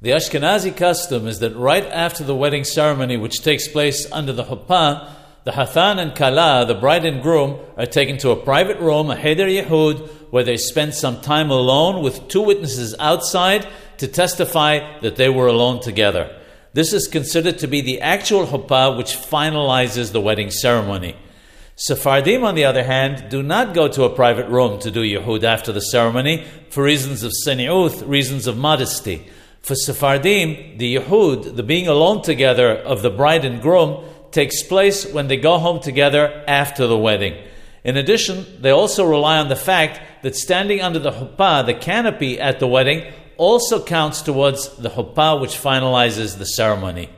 The Ashkenazi custom is that right after the wedding ceremony, which takes place under the huppah, the Hathan and Kala, the bride and groom, are taken to a private room, a Heder Yihud, where they spend some time alone with two witnesses outside to testify that they were alone together. This is considered to be the actual huppah which finalizes the wedding ceremony. Sephardim, on the other hand, do not go to a private room to do Yihud after the ceremony for reasons of sini'uth, reasons of modesty. For Sephardim, the Yihud, the being alone together of the bride and groom, takes place when they go home together after the wedding. In addition, they also rely on the fact that standing under the huppah, the canopy at the wedding, also counts towards the huppah which finalizes the ceremony.